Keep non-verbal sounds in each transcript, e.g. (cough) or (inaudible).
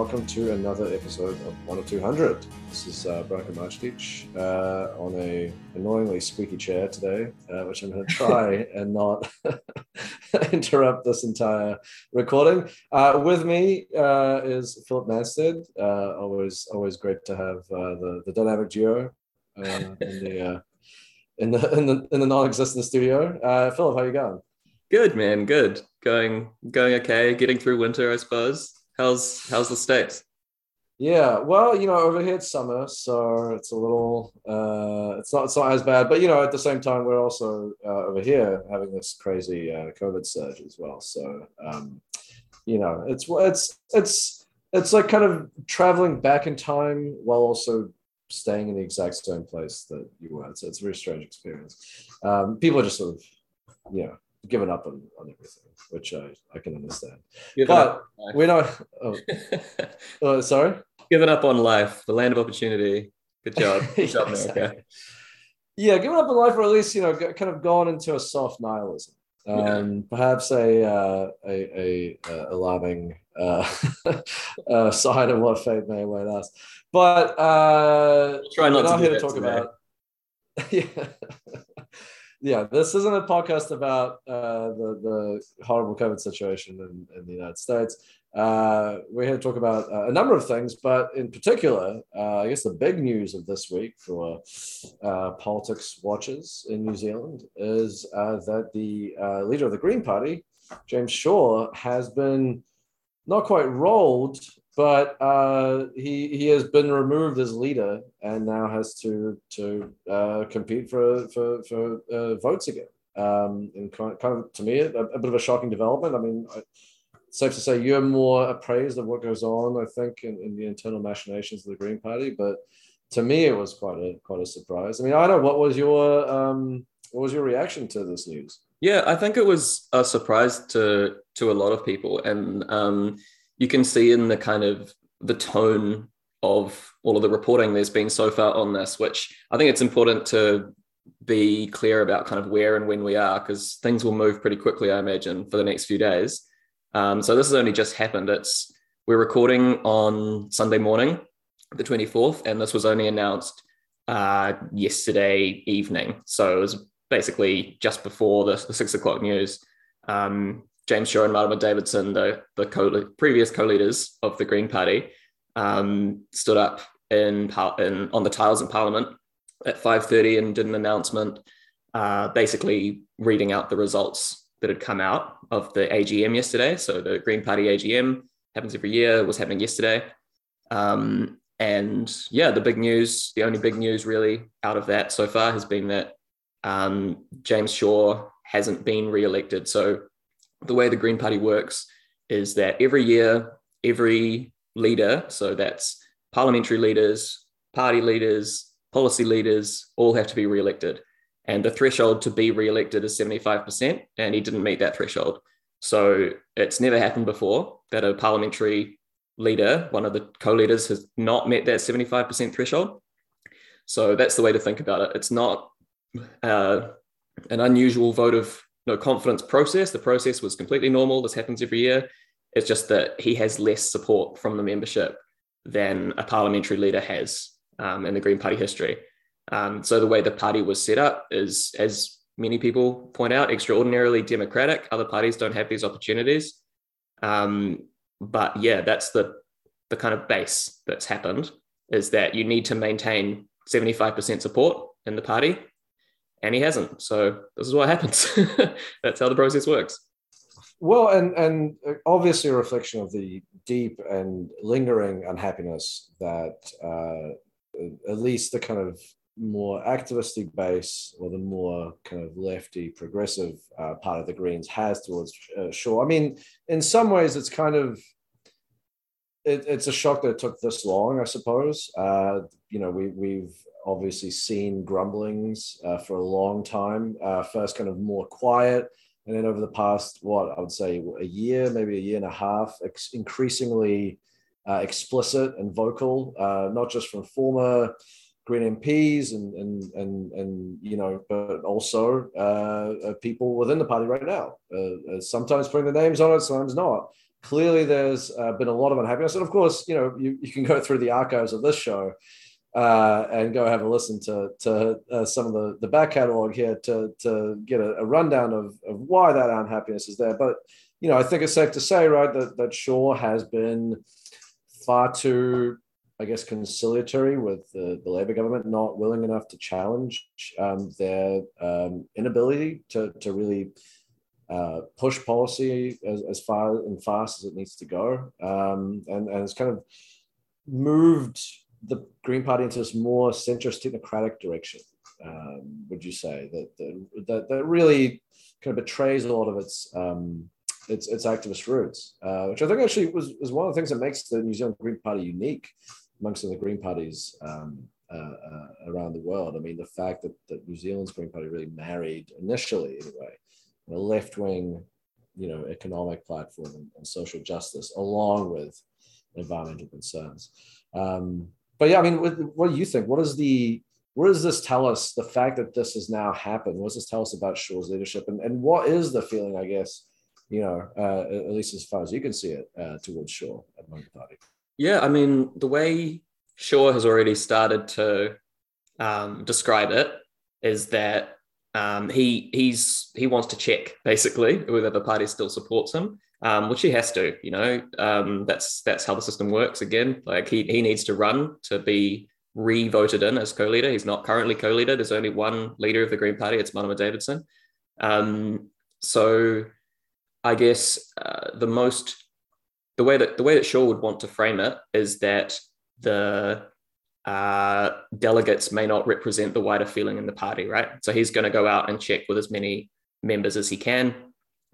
Hello, everyone, and welcome to another episode of One of Two Hundred. This is uh, Branko Marcetic uh, on a annoyingly squeaky chair today, uh, which I'm going (laughs) to try and not (laughs) interrupt this entire recording. Uh, with me uh, is Philip Manstead. Uh, always, always great to have uh, the the dynamic duo uh, in the uh, in the in the in the non-existent studio. Uh, Philip, how you going? Good man, good. Going going okay. Getting through winter, I suppose. How's how's the states? Yeah, well, you know, over here it's summer, so it's a little, uh, it's not, it's not as bad. But you know, at the same time, we're also uh, over here having this crazy uh, COVID surge as well. So, um, you know, it's it's it's it's like kind of traveling back in time while also staying in the exact same place that you were. So it's a very strange experience. Um, people are just sort of, you know, given up on, on everything, which I, I can understand. Given but up on life. we're not. Oh, oh, (laughs) sorry. Given up on life, the land of opportunity. Good job. (laughs) Good job, Yeah, America. Yeah, giving up on life, or at least you know, kind of gone into a soft nihilism. Um, Perhaps a, uh, a a uh, alarming (laughs) uh, uh, sign of what fate may await us. But uh, Try not to not do here to talk today. about. yeah. Yeah, this isn't a podcast about uh, the the horrible COVID situation in, in the United States. Uh, we're here to talk about uh, a number of things, but in particular, uh, I guess the big news of this week for uh, politics watchers in New Zealand is uh, that the leader of the Green Party, James Shaw, has been not quite rolled, but uh, he he has been removed as leader and now has to to uh, compete for for for uh, votes again. Um, and kind kind of to me, a, a bit of a shocking development. I mean. I, safe to say you're more appraised of what goes on, I think, in, in the internal machinations of the Green Party. But to me, it was quite a quite a surprise. I mean, I don't what was your um, what was your reaction to this news? Yeah, I think it was a surprise to to a lot of people, and um, you can see in the kind of the tone of all of the reporting there's been so far on this, which I think it's important to be clear about kind of where and when we are, because things will move pretty quickly, I imagine, for the next few days. Um, so this has only just happened. It's we're recording on Sunday morning, the 24th, and this was only announced uh, yesterday evening. So it was basically just before the, the six o'clock news. Um, James Shaw and Marama Davidson, the, the co- previous co-leaders of the Green Party, um, stood up in, in on the tiles in Parliament at 5:30 and did an announcement, uh, basically reading out the results that had come out of the AGM yesterday. So the Green Party AGM happens every year. Was happening yesterday. Um, and yeah, the big news, the only big news really out of that so far has been that um, James Shaw hasn't been re-elected. So the way the Green Party works is that every year, every leader, so that's parliamentary leaders, party leaders, policy leaders, all have to be re-elected. And the threshold to be re-elected is 75%, and he didn't meet that threshold. So it's never happened before that a parliamentary leader, one of the co-leaders, has not met that 75% threshold. So that's the way to think about it. It's not uh, an unusual vote of no confidence process. The process was completely normal. This happens every year. It's just that he has less support from the membership than a parliamentary leader has um, in the Green Party history. Um, so the way the party was set up is, as many people point out, extraordinarily democratic. Other parties don't have these opportunities. Um, but yeah, that's the the kind of base that's happened is that you need to maintain 75% support in the party, and he hasn't. So this is what happens. (laughs) that's how the process works. Well, and and obviously a reflection of the deep and lingering unhappiness that uh, at least the kind of more activistic base or the more kind of lefty progressive uh, part of the Greens has towards uh, Shaw. I mean, in some ways, it's kind of it, it's a shock that it took this long, I suppose. Uh, you know, we we've obviously seen grumblings uh, for a long time. Uh, first, kind of more quiet, and then over the past what I would say a year, maybe a year and a half, ex- increasingly uh, explicit and vocal, uh, not just from former Green MPs and and and and you know, but also uh, people within the party right now. Sometimes putting the names on it, sometimes not. Clearly there's uh, been a lot of unhappiness. And of course, you know, you, you can go through the archives of this show uh, and go have a listen to, to uh, some of the, the back catalog here to, to get a, a, rundown of, of why that unhappiness is there. But, you know, I think it's safe to say, right, that, that Shaw has been far too, I guess, conciliatory with the, the Labour government, not willing enough to challenge um, their um, inability to, to really uh, push policy as, as far and fast as it needs to go. Um, and, and it's kind of moved the Green Party into this more centrist technocratic direction. Um, would you say that, that that really kind of betrays a lot of its um, its, its activist roots, uh, which I think actually was, was one of the things that makes the New Zealand Green Party unique amongst the Green parties um, uh, uh, around the world. I mean, the fact that, that New Zealand's Green Party really married initially, anyway, a left wing, you know, economic platform and, and, social justice, along with environmental concerns. Um, but yeah, I mean, what, what, do you think? What is the what does this tell us? The fact that this has now happened. What does this tell us about Shaw's leadership, and and what is the feeling? I guess you know, uh, at least as far as you can see it, uh, towards Shaw among the party. Yeah, I mean, the way Shaw has already started to um, describe it is that um, he he's he wants to check basically whether the party still supports him, um, which he has to. You know, um, that's that's how the system works. Again, like he he needs to run to be re-voted in as co-leader. He's not currently co-leader. There's only one leader of the Green Party. It's Marama Davidson. Um, so I guess uh, the most the way that the way that Shaw would want to frame it is that the uh, delegates may not represent the wider feeling in the party, right? So he's going to go out and check with as many members as he can,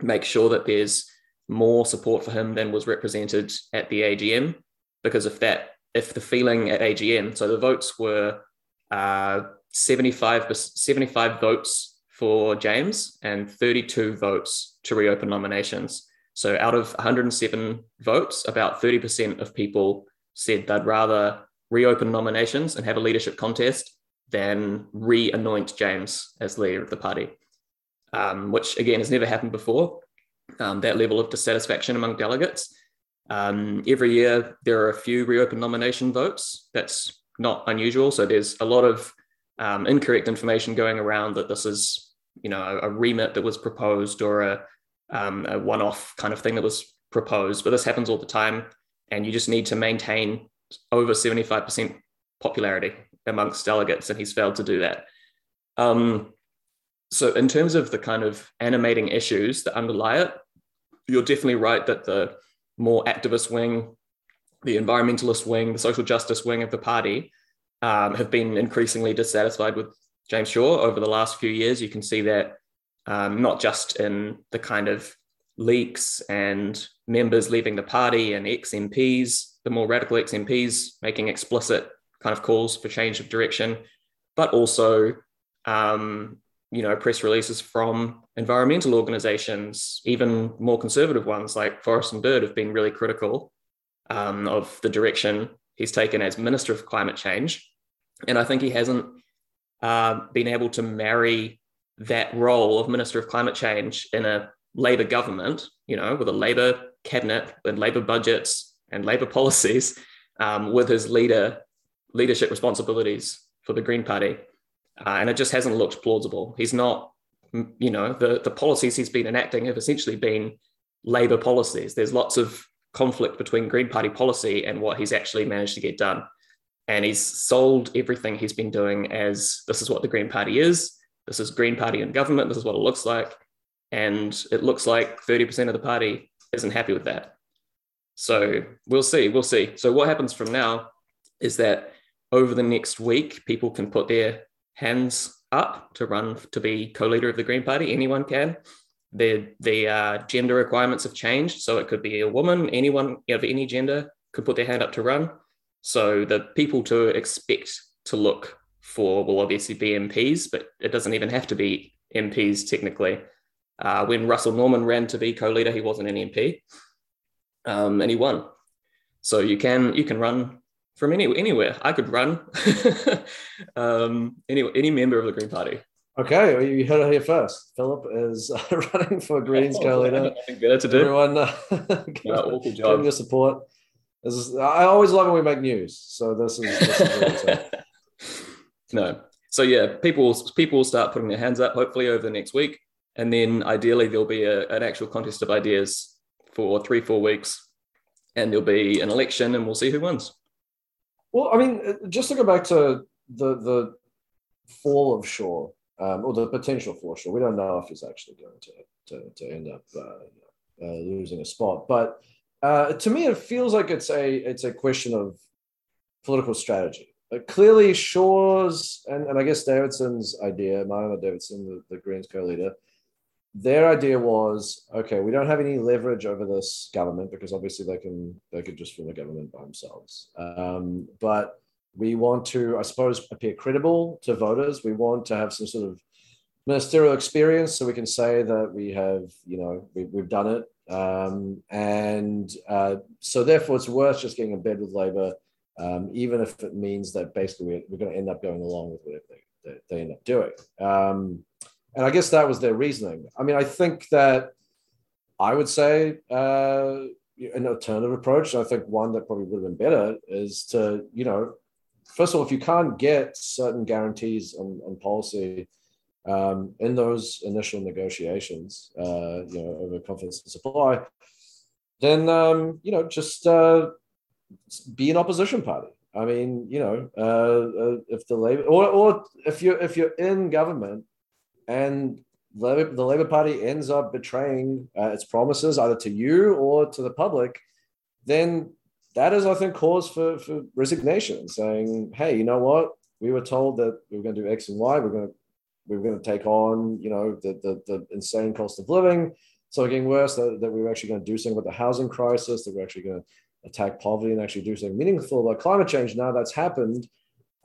make sure that there's more support for him than was represented at the AGM. Because if that, if the feeling at AGM, so the votes were uh, 75, 75 votes for James and 32 votes to reopen nominations. So out of 107 votes, about 30% of people said they'd rather reopen nominations and have a leadership contest than re anoint James as leader of the party, um, which again has never happened before. Um, that level of dissatisfaction among delegates. Um, every year, there are a few reopen nomination votes. That's not unusual. So there's a lot of um, incorrect information going around that this is, you know, a remit that was proposed or a, um, a one-off kind of thing that was proposed. But this happens all the time, and you just need to maintain over 75% popularity amongst delegates, and he's failed to do that. Um, so, in terms of the kind of animating issues that underlie it, you're definitely right that the more activist wing, the environmentalist wing, the social justice wing of the party um, have been increasingly dissatisfied with James Shaw over the last few years. You can see that um, not just in the kind of leaks and members leaving the party and ex MPs the more radical XMPs making explicit kind of calls for change of direction, but also, um, you know, press releases from environmental organizations, even more conservative ones like Forest and Bird have been really critical um, of the direction he's taken as Minister of Climate Change. And I think he hasn't uh, been able to marry that role of Minister of Climate Change in a Labour government, you know, with a Labour cabinet and Labour budgets and Labour policies um, with his leader leadership responsibilities for the Green Party, uh, and it just hasn't looked plausible. He's not, you know, the the policies he's been enacting have essentially been Labour policies. There's lots of conflict between Green Party policy and what he's actually managed to get done. And he's sold everything he's been doing as this is what the Green Party is. This is Green Party in government. This is what it looks like. And it looks like 30% of the party isn't happy with that. So we'll see. We'll see. So what happens from now is that over the next week, people can put their hands up to run to be co-leader of the Green Party. Anyone can. The the uh, gender requirements have changed, so it could be a woman, anyone of any gender could put their hand up to run. So the people to expect to look for will obviously be MPs, but it doesn't even have to be MPs technically. Uh, when Russell Norman ran to be co-leader, he wasn't an MP um, and he won. So you can you can run from any anywhere. I could run (laughs) um, any any member of the Green Party. Okay, well, you heard it here first. Philip is (laughs) running for Greens co-leader. Nothing better to do. Everyone, uh, (laughs) give, No, awful give him job. your support. This is, I always love when we make news. So this is, this is no. So yeah, people people will start putting their hands up hopefully over the next week, and then ideally there'll be a, an actual contest of ideas for three four weeks, and there'll be an election, and we'll see who wins. Well, I mean, uh, just to go back to the the fall of Shaw, um, or the potential for Shaw, we don't know if he's actually going to to, to end up uh, uh, losing a spot. But uh, to me, it feels like it's a it's a question of political strategy. Uh, clearly, Shaw's and, and I guess Davidson's idea, Marama Davidson, the, the Greens co-leader, their idea was okay we don't have any leverage over this government because obviously they can they could just form a government by themselves. Um, but we want to i suppose appear credible to voters. We want to have some sort of ministerial experience so we can say that we have you know we, we've done it. Um, and uh, so therefore it's worth just getting in bed with labor um, even if it means that basically we're, we're going to end up going along with whatever they, they, they end up doing. Um, and I guess that was their reasoning. I mean, I think that I would say uh, an alternative approach. I think one that probably would have been better is to, you know, first of all, if you can't get certain guarantees on, on policy um, in those initial negotiations, uh, you know, over confidence and supply, then um, you know, just uh, be an opposition party. I mean, you know, uh, uh, if the labor or, or if you're if you're in government and Labor, the Labor Party ends up betraying uh, its promises either to you or to the public, then that is, I think, cause for, for resignation, saying, "Hey, you know what? We were told that we were going to do X and Y. We're going to we were going to take on, you know, the the, the insane cost of living. So getting worse that, that we were actually going to do something about the housing crisis. That we're actually going to attack poverty and actually do something meaningful about climate change. Now that's happened."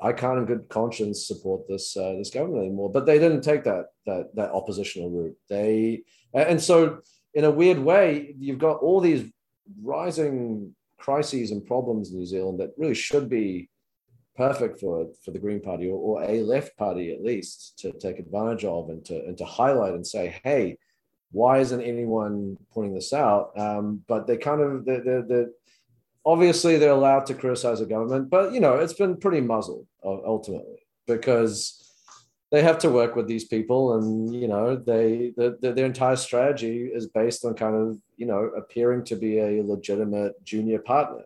I can't in good conscience support this uh, this government anymore. But they didn't take that that that oppositional route. They and so in a weird way, you've got all these rising crises and problems in New Zealand that really should be perfect for for the Green Party or, or a left party at least to take advantage of and to and to highlight and say, hey, why isn't anyone pointing this out? Um, but they kind of they're, they're obviously they're allowed to criticize the government, but you know it's been pretty muzzled ultimately because they have to work with these people, and you know they the, the, their entire strategy is based on kind of you know appearing to be a legitimate junior partner.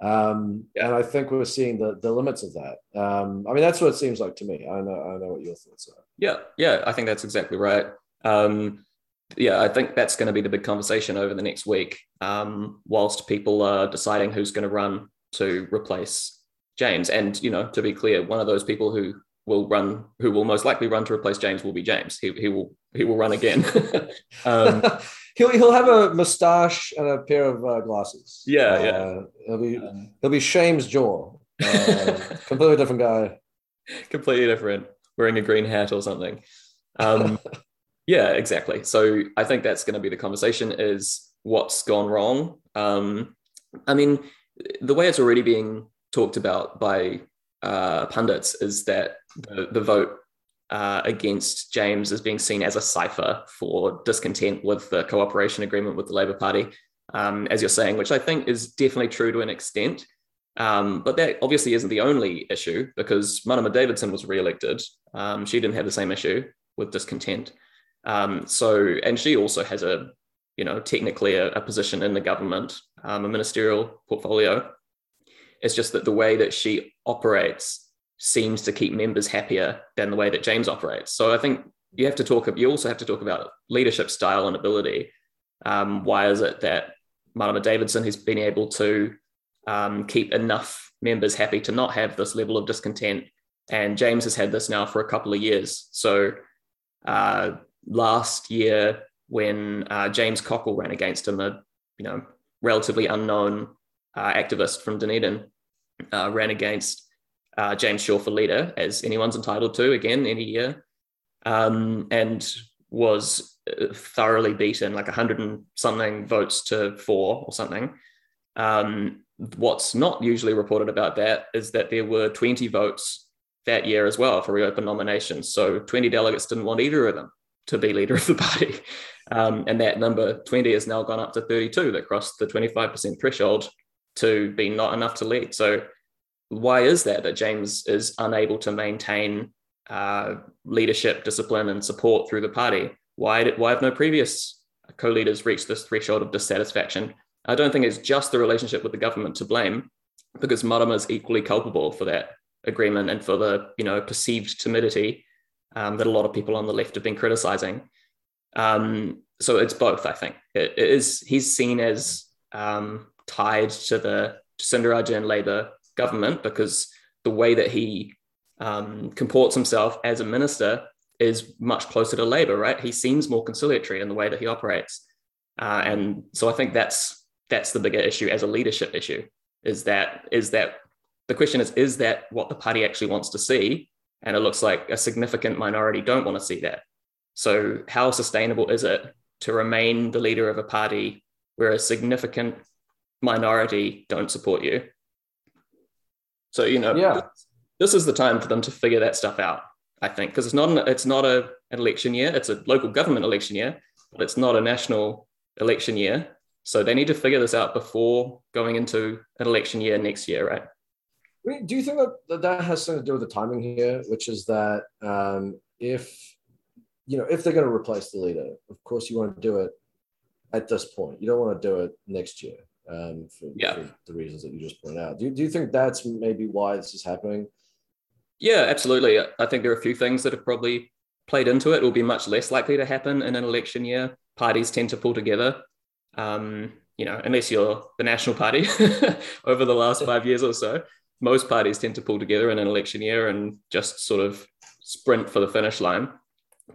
Um, yeah. And I think we're seeing the, the limits of that. Um, I mean, that's what it seems like to me. I know I know what your thoughts are. Yeah, yeah, I think that's exactly right. Um, yeah, I think that's going to be the big conversation over the next week, um, whilst people are deciding who's going to run to replace James. And you know, to be clear, one of those people who will run, who will most likely run to replace James, will be James. He, he will he will run again. (laughs) um, (laughs) he'll he'll have a moustache and a pair of uh, glasses. Yeah, uh, yeah. He'll be he'll be Shames Jaw, uh, (laughs) completely different guy. Completely different, wearing a green hat or something. Um, yeah, exactly. So I think that's going to be the conversation: is what's gone wrong. Um, I mean, the way it's already being talked about by uh, pundits is that the, the vote uh, against James is being seen as a cipher for discontent with the cooperation agreement with the Labour Party, um, as you're saying, which I think is definitely true to an extent. Um, but that obviously isn't the only issue because Marama Davidson was re-elected. Um, she didn't have the same issue with discontent. Um, so, and she also has a, you know, technically a, a position in the government, um, a ministerial portfolio. It's just that the way that she operates seems to keep members happier than the way that James operates. So I think you have to talk. You also have to talk about leadership style and ability. Um, why is it that Marama Davidson has been able to um, keep enough members happy to not have this level of discontent, and James has had this now for a couple of years. So uh, last year when uh, James Cockle ran against him, a you know relatively unknown uh, activist from Dunedin, uh, ran against uh, James Shaw for leader, as anyone's entitled to again any year, um, and was uh, thoroughly beaten, like a hundred and something votes to four or something. Um, what's not usually reported about that is that there were 20 votes that year as well for reopen nominations. So 20 delegates didn't want either of them to be leader of the party. (laughs) Um, and that number 20 has now gone up to 32 that crossed the 25% threshold to be not enough to lead. So why is that that James is unable to maintain uh, leadership, discipline, and support through the party? Why, did, why have no previous co-leaders reached this threshold of dissatisfaction? I don't think it's just the relationship with the government to blame, because Marama is equally culpable for that agreement and for the you know perceived timidity um, that a lot of people on the left have been criticizing. Um, so it's both, I think. It, it is he's seen as um, tied to the Jacinda Ardern Labour government because the way that he um, comports himself as a minister is much closer to Labour, right? He seems more conciliatory in the way that he operates, uh, and so I think that's that's the bigger issue as a leadership issue. Is that is that the question is is that what the party actually wants to see? And it looks like a significant minority don't want to see that. So how sustainable is it to remain the leader of a party where a significant minority don't support you? So you know, yeah. this is the time for them to figure that stuff out. I think because it's not an, it's not a, an election year; it's a local government election year, but it's not a national election year. So they need to figure this out before going into an election year next year, right? Do you think that that has something to do with the timing here, which is that um, if you know if they're going to replace the leader, of course you want to do it at this point. You don't want to do it next year um, for, yeah. for the reasons that you just pointed out. Do you, do you think that's maybe why this is happening? Yeah, absolutely. I think there are a few things that have probably played into it. It will be much less likely to happen in an election year. Parties tend to pull together. Um, you know, unless you're the National Party (laughs) over the last five years or so, most parties tend to pull together in an election year and just sort of sprint for the finish line.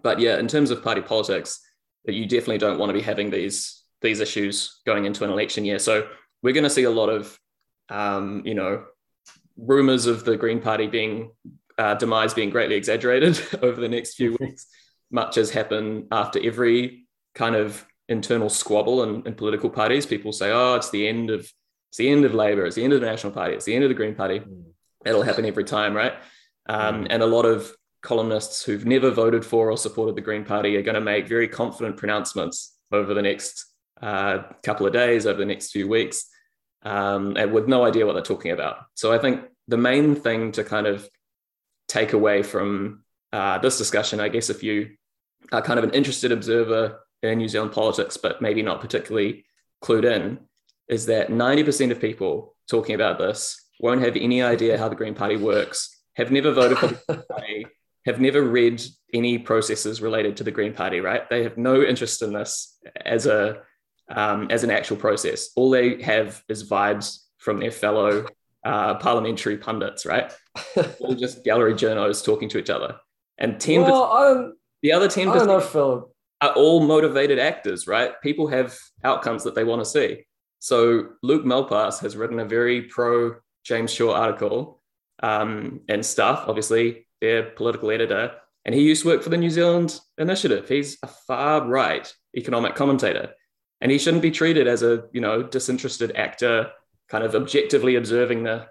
But yeah, in terms of party politics, you definitely don't want to be having these these issues going into an election year. So we're going to see a lot of, um, you know, rumors of the Green Party being uh, demise being greatly exaggerated (laughs) over the next few (laughs) weeks. Much has happened after every kind of internal squabble in, in political parties. People say, "Oh, it's the end of it's the end of Labour. It's the end of the National Party. It's the end of the Green Party." Mm. That'll happen every time, right? Um, mm. And a lot of columnists who've never voted for or supported the Green Party are going to make very confident pronouncements over the next uh, couple of days, over the next few weeks, um, and with no idea what they're talking about. So I think the main thing to kind of take away from uh, this discussion, I guess, if you are kind of an interested observer in New Zealand politics, but maybe not particularly clued in, is that 90% of people talking about this won't have any idea how the Green Party works, have never voted for the Green (laughs) Party, have never read any processes related to the Green Party, right? They have no interest in this as a um, as an actual process. All they have is vibes from their fellow uh, parliamentary pundits, right? (laughs) All just gallery journos talking to each other. And 10 well, the other 10% I don't know, Philip are all motivated actors, right? People have outcomes that they want to see. So Luke Malpass has written a very pro James Shaw article um, and stuff, obviously, their political editor. And he used to work for the New Zealand Initiative. He's a far right economic commentator. And he shouldn't be treated as a, you know, disinterested actor, kind of objectively observing the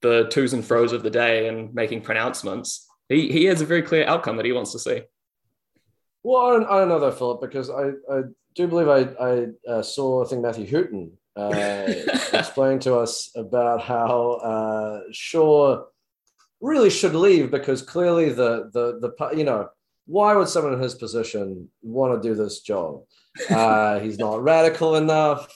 the twos and fros of the day and making pronouncements. He, he has a very clear outcome that he wants to see. Well, I don't, I don't know though Philip, because I, I do believe I, I uh, saw, I think, Matthew Hooton uh, (laughs) explain to us about how uh, Shaw really should leave because clearly the, the, the, you know, why would someone in his position want to do this job? Uh, he's not radical enough.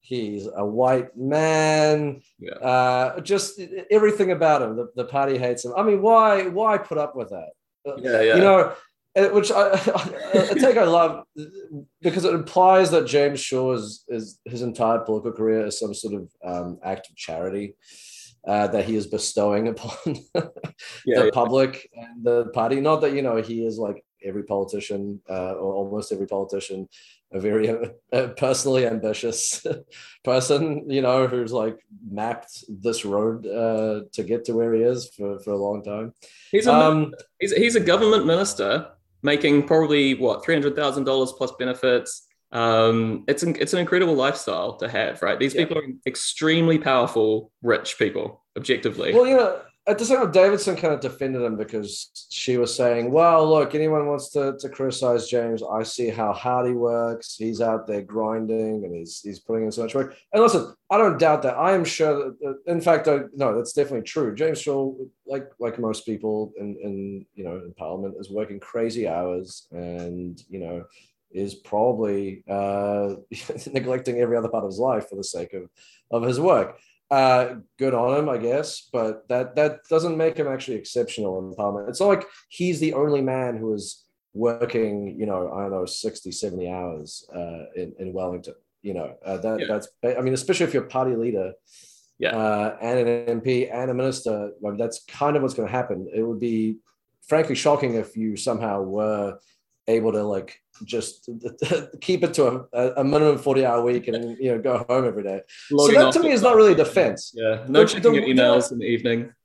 He's a white man. Yeah. Uh, just everything about him. The, the party hates him. I mean, why why put up with that? Yeah, yeah. You know, uh, which I, (laughs) I, I take I love because it implies that James Shaw is, is his entire political career is some sort of um, act of charity uh, that he is bestowing upon (laughs) yeah, the yeah. public and the party. Not that you know he is like every politician uh, or almost every politician, a very (laughs) uh, personally ambitious (laughs) person, you know, who's like mapped this road uh, to get to where he is for, for a long time. He's a, um, he's, he's a government minister making probably what three hundred thousand dollars plus benefits. Um, it's an, it's an incredible lifestyle to have, right? These yeah. people are extremely powerful, rich people, objectively. Well, you know, at the same time, Davidson kind of defended him because she was saying, "Well, look, anyone wants to to criticize James, I see how hard he works. He's out there grinding, and he's he's putting in so much work." And listen, I don't doubt that. I am sure. That, in fact, I, no, that's definitely true. James Shaw, like like most people in in you know in Parliament, is working crazy hours, and you know is probably uh, (laughs) neglecting every other part of his life for the sake of of his work uh, good on him, I guess, but that that doesn't make him actually exceptional in Parliament. It's not like he's the only man who is working, you know, I don't know, 60, 70 hours uh, in, in Wellington. You know, uh, that yeah. that's, I mean, especially if you're party leader yeah. Uh, and an MP and a minister, like that's kind of what's going to happen. It would be frankly shocking if you somehow were able to like just (laughs) keep it to a, a minimum 40 hour week and you know go home every day. Logging so that to me is not really a defense. Yeah no the, checking the, your emails the, in the evening. (laughs)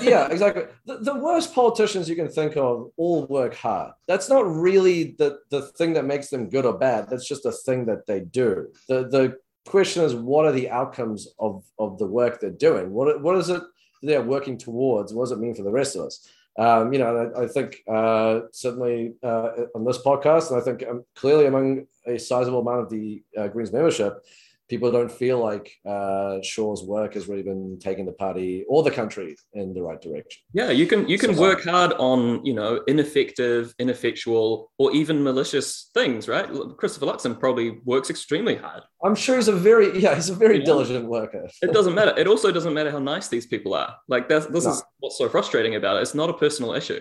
Yeah exactly. The, the worst politicians you can think of all work hard. That's not really the the thing that makes them good or bad. That's just a thing that they do. The the question is what are the outcomes of of the work they're doing? What what is it they're working towards? What does it mean for the rest of us um, you know, I, I think uh, certainly uh, on this podcast, and I think um, clearly among a sizable amount of the uh, Greens membership, people don't feel like uh, Shaw's work has really been taking the party or the country in the right direction. Yeah, you can you can so, work hard on you know ineffective, ineffectual, or even malicious things, right? Christopher Luxon probably works extremely hard. I'm sure he's a very yeah he's a very diligent worker. it doesn't matter. It also doesn't matter how nice these people are. Like that's this no. is what's so frustrating about it. It's not a personal issue.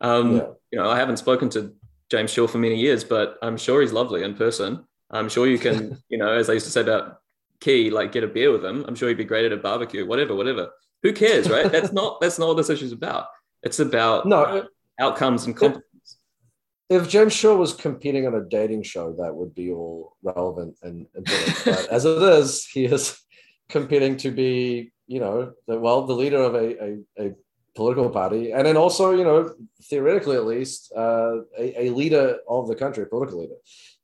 Um, yeah. You know, I haven't spoken to James Shaw for many years, but I'm sure he's lovely in person. I'm sure you can, (laughs) you know, as I used to say about Key, like get a beer with him. I'm sure he'd be great at a barbecue, whatever, whatever. Who cares, right? that's not that's not what this issue is about. It's about no outcomes and competence. If, if James Shaw was competing on a dating show, that would be all relevant and important. (laughs) but as it is, he is competing to be, you know, the, well, the leader of a, a, a political party, and then also, you know, theoretically at least, uh, a, a leader of the country, a political leader.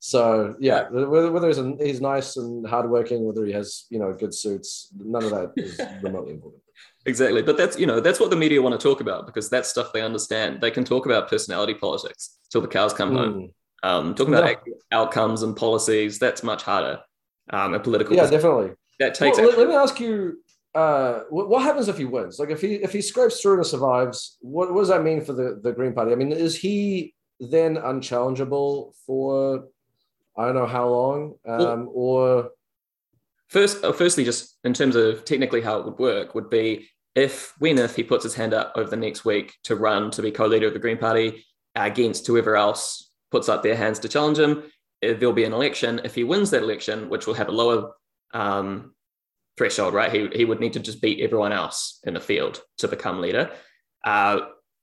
So yeah, whether, whether he's, he's nice and hardworking, whether he has you know good suits, none of that is (laughs) remotely important. Exactly, but that's you know that's what the media want to talk about because that's stuff they understand. They can talk about personality politics till the cows come mm. home. Um, talking about yeah. outcomes and policies, that's much harder. Um, a political, yeah, definitely. That takes. Well, let, let me ask you uh, what, happens if he wins? Like if he if he scrapes through and survives, what, what does that mean for the, the Green Party? I mean, is he then unchallengeable for I don't know how long, um, or first, uh, firstly, just in terms of technically how it would work, would be if when if he puts his hand up over the next week to run to be co-leader of the Green Party against whoever else puts up their hands to challenge him, eh, there'll be an election. If he wins that election, which will have a lower um, threshold, right? He, he would need to just beat everyone else in the field to become leader. Uh,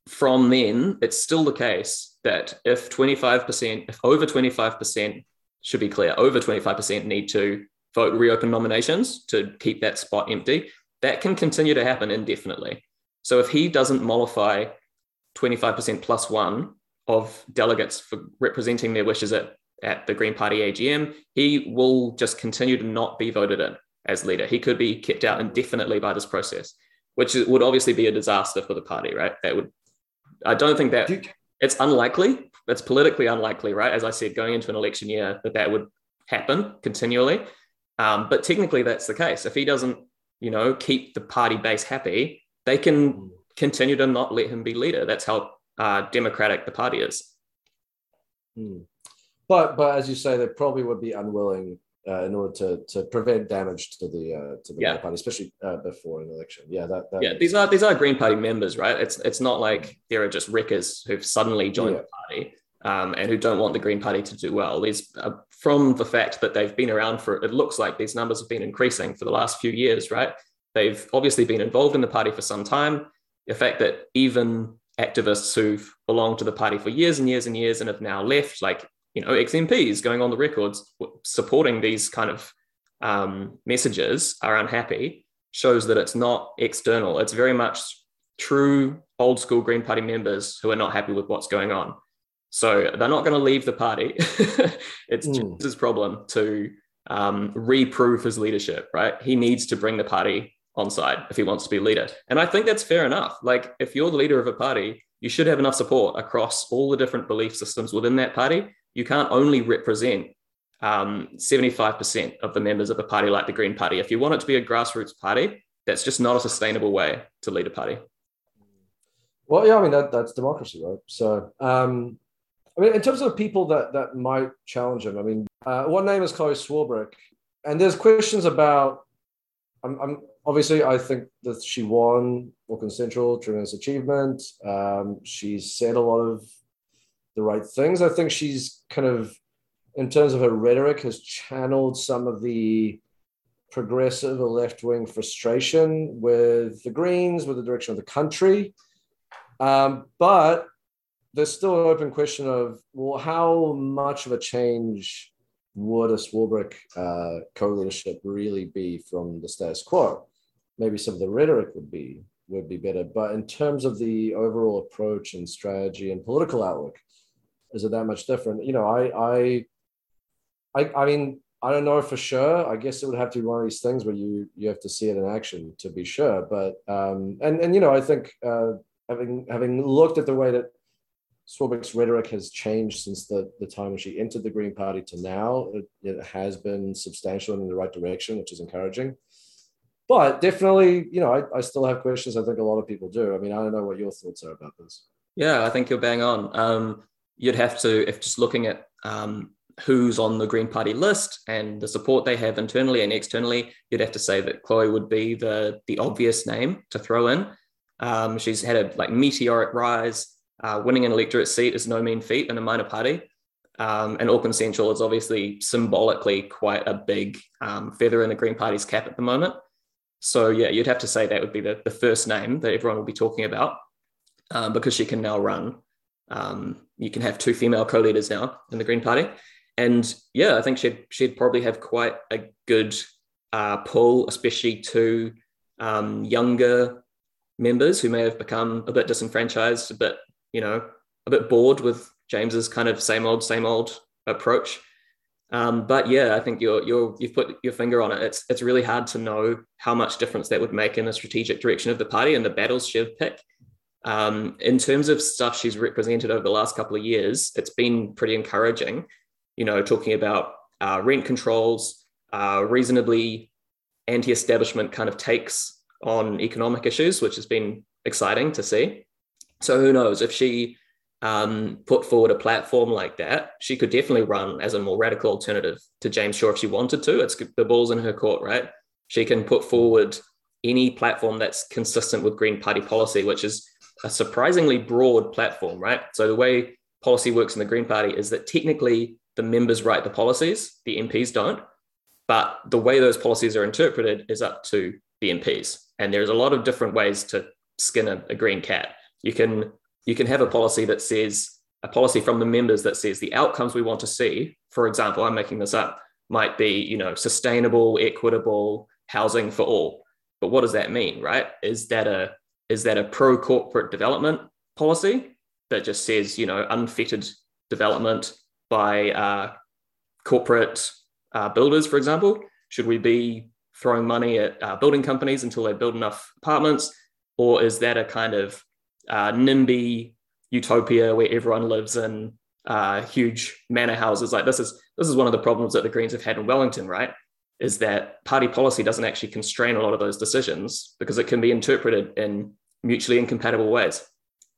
from then, it's still the case that if 25%, if over 25% should be clear, over 25% need to vote reopen nominations to keep that spot empty. That can continue to happen indefinitely. So if he doesn't mollify 25% plus one of delegates for representing their wishes at, at the Green Party AGM, he will just continue to not be voted in as leader. He could be kept out indefinitely by this process, which would obviously be a disaster for the party, right? That would, I don't think that it's unlikely, it's politically unlikely, right? As I said, going into an election year, that that would happen continually. Um, but technically, that's the case. If he doesn't, you know, keep the party base happy, they can continue to not let him be leader. That's how uh, democratic the party is. Hmm. But but as you say, they probably would be unwilling uh, in order to to prevent damage to the uh, to the yeah. party, especially uh, before an election. Yeah, that, that yeah. These are these are Green Party members, right? It's it's not like there are just wreckers who've suddenly joined yeah. the party um, and who don't want the Green Party to do well. These uh, from the fact that they've been around for it looks like these numbers have been increasing for the last few years, right? They've obviously been involved in the party for some time. The fact that even activists who've belonged to the party for years and years and years and have now left, like you know, ex-MPs going on the records supporting these kind of um, messages are unhappy shows that it's not external. It's very much true old school Green Party members who are not happy with what's going on. So they're not going to leave the party. (laughs) it's mm. James's problem to um, reprove his leadership, right? He needs to bring the party on side if he wants to be leader. And I think that's fair enough. Like if you're the leader of a party, you should have enough support across all the different belief systems within that party. You can't only represent um, 75% of the members of a party like the Green Party. If you want it to be a grassroots party, that's just not a sustainable way to lead a party. Well, yeah, I mean that that's democracy, right? So, um, I mean, in terms of people that that might challenge him, I mean, uh, one name is Chloe Swarbrick, and there's questions about. I'm, I'm obviously I think that she won Auckland Central, tremendous achievement. Um, she's said a lot of the right things. I think she's kind of, in terms of her rhetoric, has channeled some of the progressive or left wing frustration with the Greens, with the direction of the country. Um, but there's still an open question of well, how much of a change would a Swarbrick uh, co-leadership really be from the status quo? Maybe some of the rhetoric would be would be better, but in terms of the overall approach and strategy and political outlook, is it that much different? You know, I I I, I mean, I don't know for sure. I guess it would have to be one of these things where you you have to see it in action to be sure. But um, and and you know, I think uh, having having looked at the way that Swarbrick's rhetoric has changed since the, the time when she entered the Green Party to now, it, it has been substantial in the right direction, which is encouraging. But definitely, you know, I, I still have questions. I think a lot of people do. I mean, I don't know what your thoughts are about this. Yeah, I think you're bang on. Um, you'd have to, if just looking at um, who's on the Green Party list and the support they have internally and externally, you'd have to say that Chloe would be the the obvious name to throw in. Um, she's had a like meteoric rise. Uh, winning an electorate seat is no mean feat in a minor party. Um, and Auckland Central is obviously symbolically quite a big um, feather in the Green Party's cap at the moment. So, yeah, you'd have to say that would be the, the first name that everyone will be talking about um, because she can now run. Um, you can have two female co leaders now in the Green Party. And yeah, I think she'd, she'd probably have quite a good uh, pull, especially to um, younger members who may have become a bit disenfranchised, a bit, you know, a bit bored with James's kind of same old, same old approach. Um, but yeah, I think you're you're you've put your finger on it. It's it's really hard to know how much difference that would make in the strategic direction of the party and the battles she'd pick. Um, in terms of stuff she's represented over the last couple of years, it's been pretty encouraging. You know, talking about uh, rent controls, uh, reasonably anti-establishment kind of takes on economic issues, which has been exciting to see. So who knows if she um, put forward a platform like that, she could definitely run as a more radical alternative to James Shaw if she wanted to. It's the ball's in her court, right? She can put forward any platform that's consistent with Green Party policy, which is a surprisingly broad platform, right? So the way policy works in the Green Party is that technically the members write the policies, the MPs don't. But the way those policies are interpreted is up to the MPs. And there's a lot of different ways to skin a, a green cat. You can you can have a policy that says a policy from the members that says the outcomes we want to see. For example, I'm making this up, might be you know sustainable, equitable housing for all. But what does that mean, right? Is that a is that a pro corporate development policy that just says you know unfettered development by uh, corporate uh, builders, for example? Should we be throwing money at uh, building companies until they build enough apartments? Or is that a kind of uh, NIMBY utopia where everyone lives in uh, huge manor houses? Like this is this is one of the problems that the Greens have had in Wellington, right? Is that party policy doesn't actually constrain a lot of those decisions because it can be interpreted in mutually incompatible ways.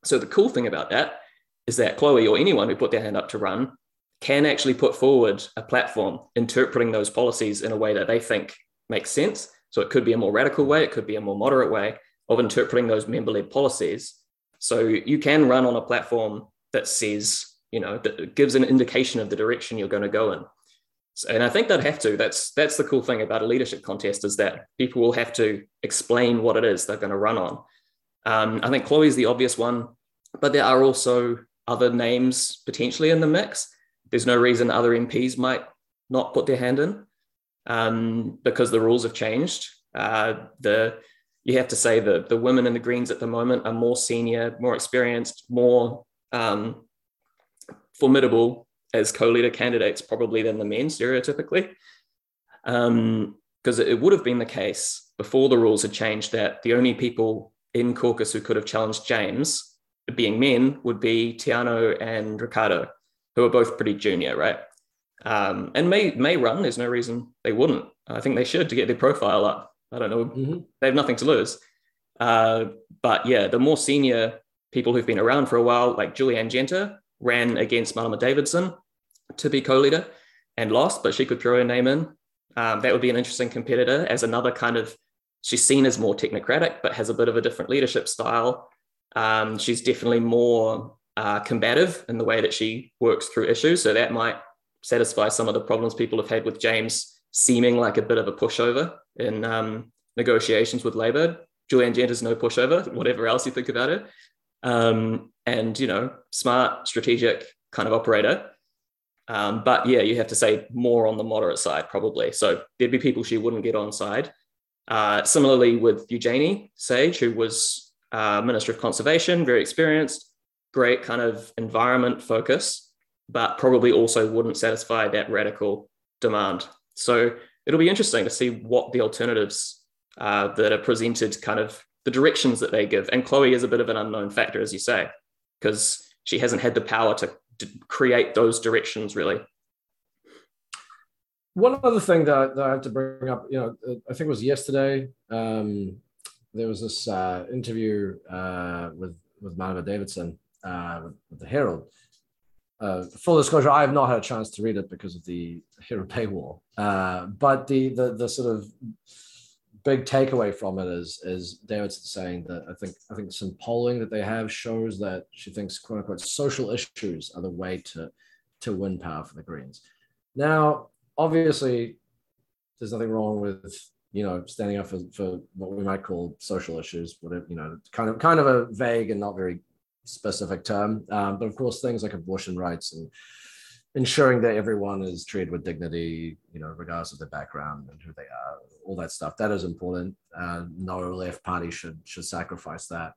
So the cool thing about that is that Chloe or anyone who put their hand up to run can actually put forward a platform interpreting those policies in a way that they think makes sense. So it could be a more radical way, it could be a more moderate way of interpreting those member led policies. So you can run on a platform that says, you know, that gives an indication of the direction you're going to go in. And I think they'd have to. That's that's the cool thing about a leadership contest is that people will have to explain what it is they're going to run on. Um, I think Chloe's the obvious one, but there are also other names potentially in the mix. There's no reason other MPs might not put their hand in um, because the rules have changed. Uh, the you have to say that the women in the Greens at the moment are more senior, more experienced, more um, formidable as co-leader candidates probably than the men stereotypically. Because um, it would have been the case before the rules had changed that the only people in caucus who could have challenged James, being men, would be tiano and ricardo who are both pretty junior, right? Um, and may may run. There's no reason they wouldn't. I think they should to get their profile up. I don't know. Mm-hmm. They have nothing to lose. Uh, but yeah, the more senior people who've been around for a while, like Julie Anne Genter, ran against Marama Davidson to be co-leader and lost, but she could throw her name in. Um, that would be an interesting competitor as another kind of. She's seen as more technocratic, but has a bit of a different leadership style. Um, she's definitely more uh, combative in the way that she works through issues, so that might satisfy some of the problems people have had with James seeming like a bit of a pushover in um, negotiations with Labour. Julie Anne Genter's no pushover, whatever else you think about it. Um, and, you know, smart, strategic kind of operator. Um, but yeah, you have to say more on the moderate side, probably. So there'd be people she wouldn't get on side. Uh, similarly with Eugenie Sage, who was uh, Minister of Conservation, very experienced, great kind of environment focus, but probably also wouldn't satisfy that radical demand. So it'll be interesting to see what the alternatives uh, that are presented, kind of the directions that they give. And Chloe is a bit of an unknown factor, as you say, because she hasn't had the power to, to create those directions really. One other thing that, that I have to bring up, you know, I think it was yesterday. Um, there was this uh, interview uh, with with Marama Davidson uh, with the Herald, uh, full disclosure, I have not had a chance to read it because of the Herald paywall. Uh, but the, the the sort of big takeaway from it is is Davidson saying that I think I think some polling that they have shows that she thinks quote unquote social issues are the way to to win power for the Greens. Now, obviously, there's nothing wrong with you know standing up for, for what we might call social issues, whatever you know, kind of kind of a vague and not very specific term. Um, but of course, things like abortion rights and ensuring that everyone is treated with dignity, you know, regardless of their background and who they are, all that stuff. That is important. Uh, no left party should should sacrifice that.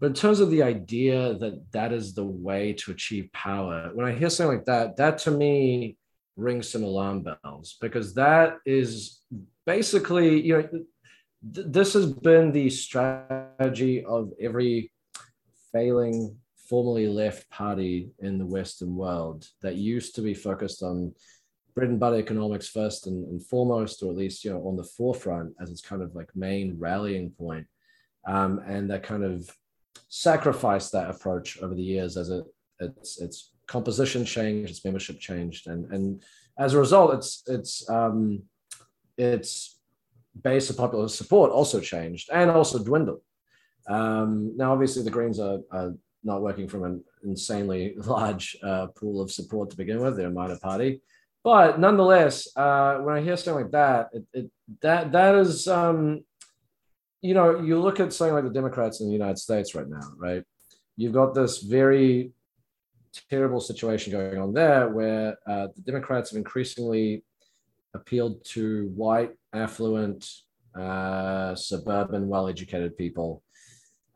But in terms of the idea that that is the way to achieve power, when I hear something like that, that to me rings some alarm bells because that is basically, you know, th- this has been the strategy of every failing formerly left party in the Western world that used to be focused on bread and butter economics first and, and, foremost, or at least you know on the forefront as its kind of like main rallying point, um, and that kind of sacrificed that approach over the years as it its its composition changed, its membership changed, and and as a result, it's it's um, its base of popular support also changed and also dwindled. Um, now, obviously, the Greens are, are, not working from an insanely (laughs) large uh, pool of support to begin with. They're a minor party, but nonetheless, uh, when I hear something like that, it, it that that is, um, you know, you look at something like the Democrats in the United States right now, right? You've got this very terrible situation going on there, where uh, the Democrats have increasingly appealed to white, affluent, uh, suburban, well-educated people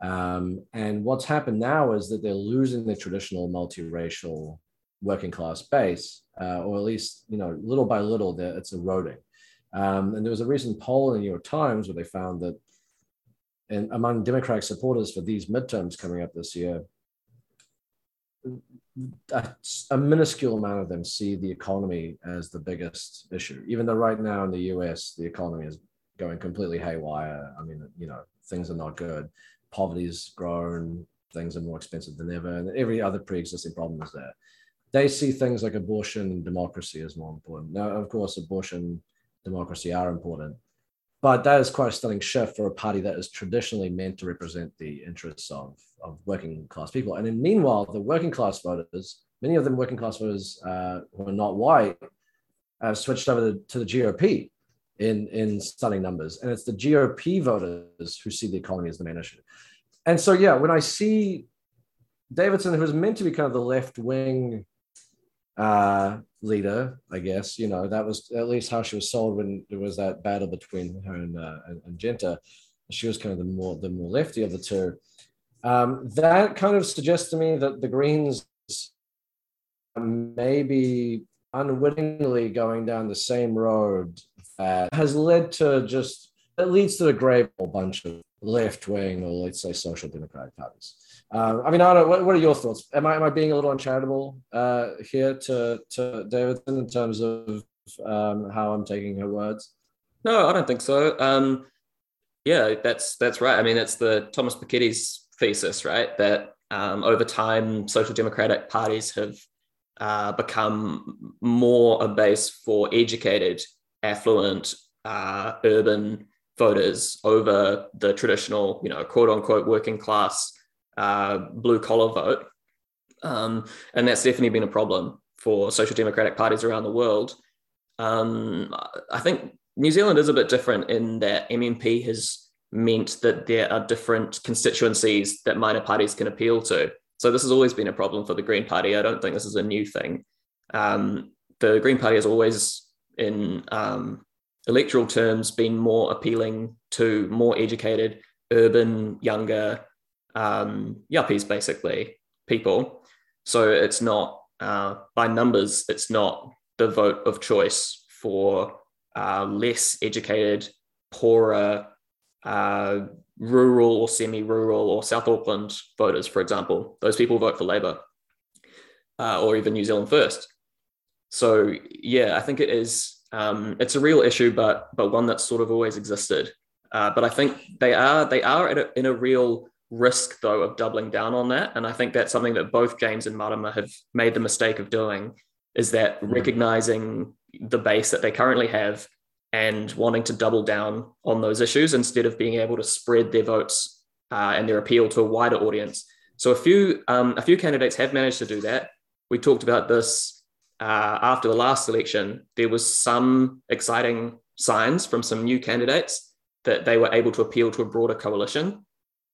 um, and what's happened now is that they're losing the traditional multiracial working class base, uh, or at least, you know, little by little, it's eroding. Um, and there was a recent poll in the New York Times where they found that and among Democratic supporters for these midterms coming up this year, a, a, minuscule amount of them see the economy as the biggest issue, even though right now in the US, the economy is going completely haywire. I mean, you know, things are not good poverty's grown, things are more expensive than ever, and every other pre-existing problem is there. They see things like abortion and democracy as more important. Now, of course, abortion, democracy are important, but that is quite a stunning shift for a party that is traditionally meant to represent the interests of, of working class people. And then meanwhile, the working class voters, many of them working class voters uh, who are not white, have switched over to, to the GOP in in stunning numbers, and it's the GOP voters who see the economy as the main issue. And so, yeah, when I see Davidson, who was meant to be kind of the left wing uh, leader, I guess, you know, that was at least how she was sold when there was that battle between her and, uh, and, and Genter. She was kind of the more the more lefty of the two. Um, that kind of suggests to me that the Greens may be unwittingly going down the same road that has led to just that leads to the grave bunch of left wing or let's say social democratic parties. Um, I mean, I don't. What, what, are your thoughts? Am I am I being a little uncharitable uh, here to to Davidson in terms of um, how I'm taking her words? No, I don't think so. Um, yeah, that's that's right. I mean, it's the Thomas Piketty's thesis, right? That um, over time, social democratic parties have uh, become more a base for educated, affluent, uh, urban voters over the traditional, you know, quote unquote working class uh, blue collar vote. Um, and that's definitely been a problem for social democratic parties around the world. Um, I think New Zealand is a bit different in that MMP has meant that there are different constituencies that minor parties can appeal to. So this has always been a problem for the Green Party. I don't think this is a new thing. Um, the Green Party has always, in um, electoral terms, been more appealing to more educated, urban, younger um, yuppies, basically people. So it's not uh, by numbers. It's not the vote of choice for uh, less educated, poorer, uh, rural or semi-rural or South Auckland voters, for example. Those people vote for Labour uh, or even New Zealand First. So yeah, I think it is. Um, it's a real issue, but but one that's sort of always existed. Uh, but I think they are they are a, in a real risk though of doubling down on that, and I think that's something that both James and Marama have made the mistake of doing is that mm. recognizing the base that they currently have and wanting to double down on those issues instead of being able to spread their votes uh, and their appeal to a wider audience. So a few um, a few candidates have managed to do that. We talked about this uh, after the last election. There was some exciting signs from some new candidates that they were able to appeal to a broader coalition.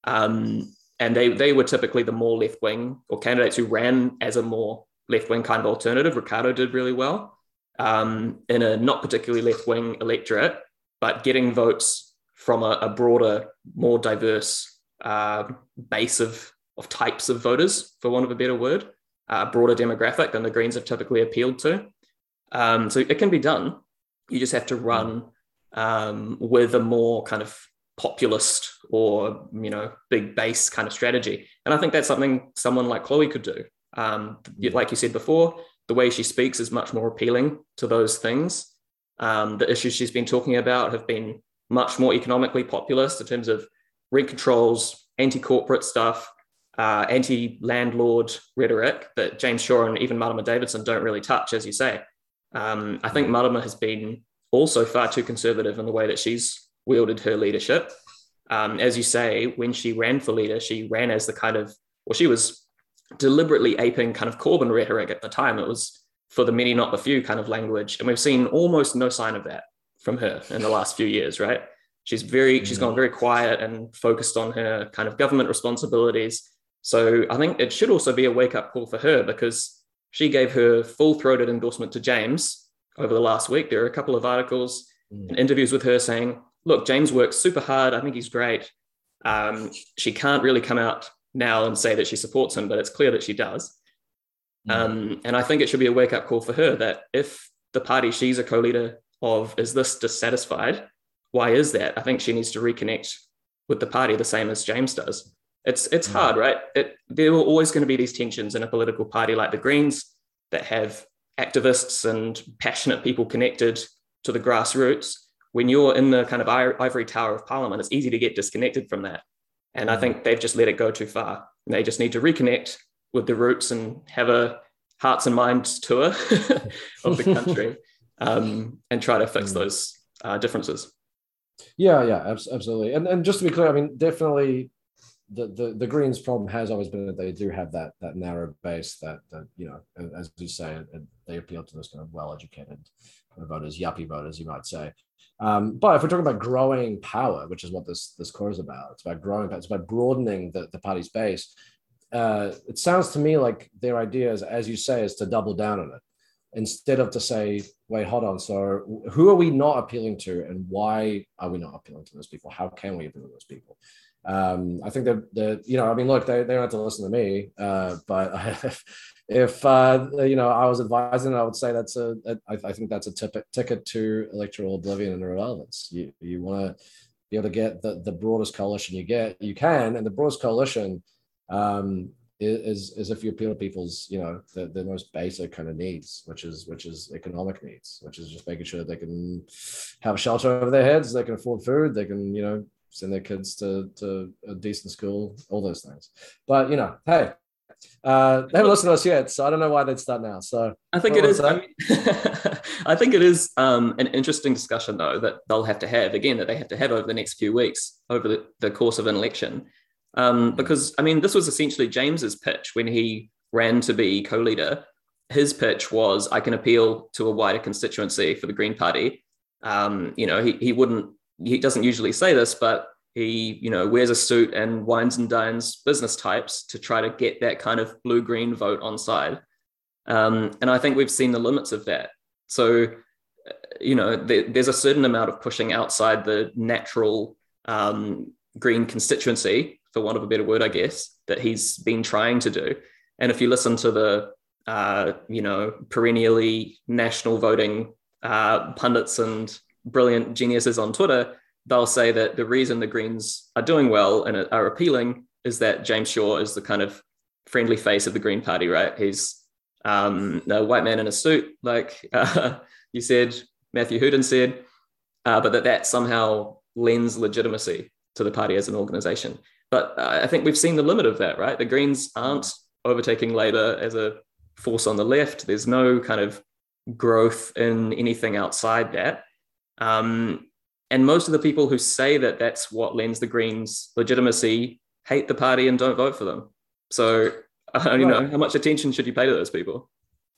Um, and they, they were typically the more left wing or candidates who ran as a more left wing kind of alternative. Ricardo did really well um, in a not particularly left wing electorate, but getting votes from a, a broader, more diverse uh, base of, of types of voters, for want of a better word, a broader demographic than the Greens have typically appealed to. Um, so it can be done. You just have to run um, with a more kind of populist or you know big base kind of strategy and i think that's something someone like chloe could do um, like you said before the way she speaks is much more appealing to those things. Um, the issues she's been talking about have been much more economically populist in terms of rent controls, anti corporate stuff, uh, anti landlord rhetoric that James Shaw and even Marama Davidson don't really touch, as you say. Um, I think Marama has been also far too conservative in the way that she's wielded her leadership. Um, as you say, when she ran for leader, she ran as the kind of, well, she was deliberately aping kind of Corbyn rhetoric at the time. It was for the many, not the few kind of language. And we've seen almost no sign of that from her in the last few years, right? She's very, she's gone very quiet and focused on her kind of government responsibilities. So I think it should also be a wake up call for her because she gave her full throated endorsement to James over the last week. There are a couple of articles mm. and interviews with her saying, look, James works super hard. I think he's great. Um, she can't really come out now and say that she supports him, but it's clear that she does. Mm. Um, and I think it should be a wake up call for her that if the party she's a co leader of is this dissatisfied, why is that? I think she needs to reconnect with the party the same as James does. It's it's mm. hard, right? It, there are always going to be these tensions in a political party like the Greens that have activists and passionate people connected to the grassroots. When you're in the kind of ivory tower of parliament, it's easy to get disconnected from that. And I mm. think they've just let it go too far. And they just need to reconnect with the roots and have a hearts and minds tour (laughs) of the country (laughs) um, and try to fix mm. those uh, differences. Yeah, yeah, absolutely. And and just to be clear, I mean, definitely the, the, the Greens problem has always been that they do have that that narrow base that, that you know, as you say, they appeal to those kind of well-educated voters, yuppie voters, you might say. Um, but if we're talking about growing power, which is what this this core is about, it's about growing, it's about broadening the, the party's base. Uh, it sounds to me like their idea is, as you say, is to double down on it instead of to say, wait, hold on. So who are we not appealing to, and why are we not appealing to those people? How can we appeal to those people? Um, I think that the you know, I mean, look, they, they don't have to listen to me, uh, but (laughs) if uh, you know I was advising, I would say that's a, a I, I think that's a tip, ticket to electoral oblivion and irrelevance. You you want to be able to get the, the broadest coalition you get, you can. And the broadest coalition um, is, is if you appeal to people's, you know, the, the most basic kind of needs, which is which is economic needs, which is just making sure that they can have shelter over their heads, they can afford food, they can, you know, send their kids to, to a decent school, all those things. But you know, hey, uh, they haven't listened to us yet, so I don't know why they'd start now. So I think it is. I, mean, (laughs) I, think it is um, an interesting discussion, though, that they'll have to have again that they have to have over the next few weeks over the, the course of an election, um, because I mean, this was essentially James's pitch when he ran to be co-leader. His pitch was, "I can appeal to a wider constituency for the Green Party." Um, you know, he he wouldn't. He doesn't usually say this, but he you know wears a suit and wines and dines business types to try to get that kind of blue green vote on side. Um, and i think we've seen the limits of that. So you know there, there's a certain amount of pushing outside the natural um, green constituency for want of a better word i guess that he's been trying to do. And if you listen to the uh, you know perennially national voting uh, pundits and brilliant geniuses on twitter they'll say that the reason the Greens are doing well and are appealing is that James Shaw is the kind of friendly face of the Green Party, right? He's um, a white man in a suit, like (laughs) uh, you said, Matthew Hooton said, uh, but that that somehow lends legitimacy to the party as an organization. But uh, I think we've seen the limit of that, right? The Greens aren't overtaking Labour as a force on the left. There's no kind of growth in anything outside that. Um, and most of the people who say that that's what lends the Greens legitimacy hate the party and don't vote for them. So, uh, you right. know, how much attention should you pay to those people?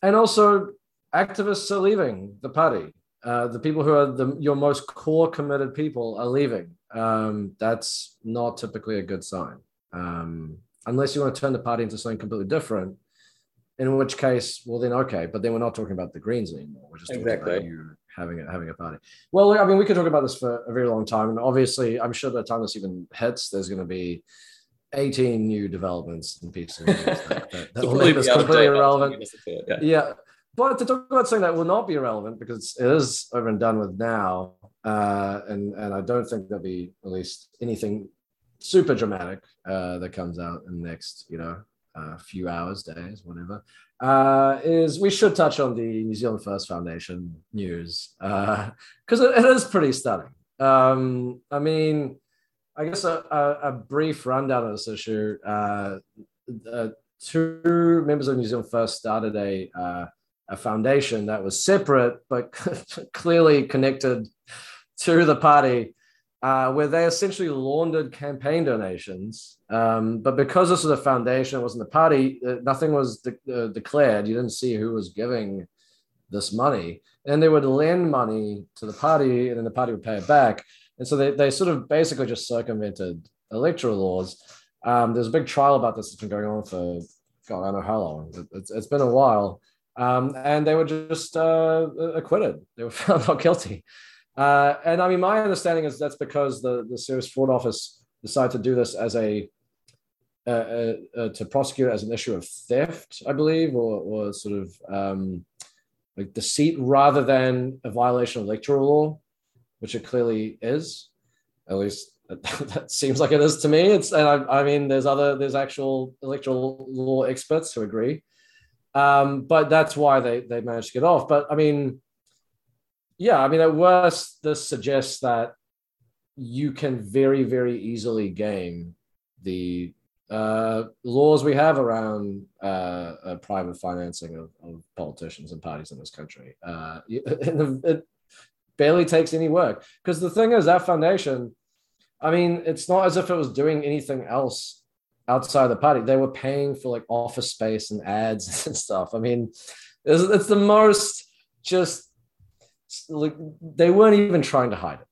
And also, activists are leaving the party. Uh, the people who are the, your most core committed people are leaving. Um, that's not typically a good sign. Um, unless you want to turn the party into something completely different, in which case, well, then okay. But then we're not talking about the Greens anymore. We're just exactly. talking about you having a, having a party. Well, I mean, we could talk about this for a very long time, and obviously, I'm sure by the time this even hits, there's going to be 18 new developments and pieces (laughs) that, that, that will completely irrelevant. Yeah. yeah. But to talk about something that will not be irrelevant because it is over and done with now, uh, and and I don't think there'll be at least anything super dramatic uh, that comes out in the next you know uh, few hours, days, whatever uh, is we should touch on the New Zealand First Foundation news because uh, it, it is pretty stunning. Um, I mean, I guess a, a, a, brief rundown of this issue. Uh, two members of New Zealand First started a uh, a foundation that was separate but (laughs) clearly connected to the party uh, where they essentially laundered campaign donations. Um, but because this was a foundation, it wasn't the party, uh, nothing was de- uh, declared. You didn't see who was giving this money. And they would lend money to the party, and then the party would pay it back. And so they, they sort of basically just circumvented electoral laws. Um, there's a big trial about this that's been going on for, God, I don't know how long. It's, it's been a while. Um, and they were just uh, acquitted. They were (laughs) found not guilty. Uh, and I mean, my understanding is that's because the, the Serious Fraud Office decided to do this as a, uh, uh, uh, to prosecute as an issue of theft, I believe, or, or sort of um, like deceit rather than a violation of electoral law, which it clearly is. At least (laughs) that seems like it is to me. It's and I, I mean, there's other there's actual electoral law experts who agree, um, but that's why they they managed to get off. But I mean yeah, I mean, at worst, this suggests that you can very, very easily game the uh, laws we have around uh, uh, private financing of, of, politicians and parties in this country. Uh, (laughs) it barely takes any work because the thing is that foundation. I mean, it's not as if it was doing anything else outside the party. They were paying for like office space and ads (laughs) and stuff. I mean, it's, it's the most just like they weren't even trying to hide it.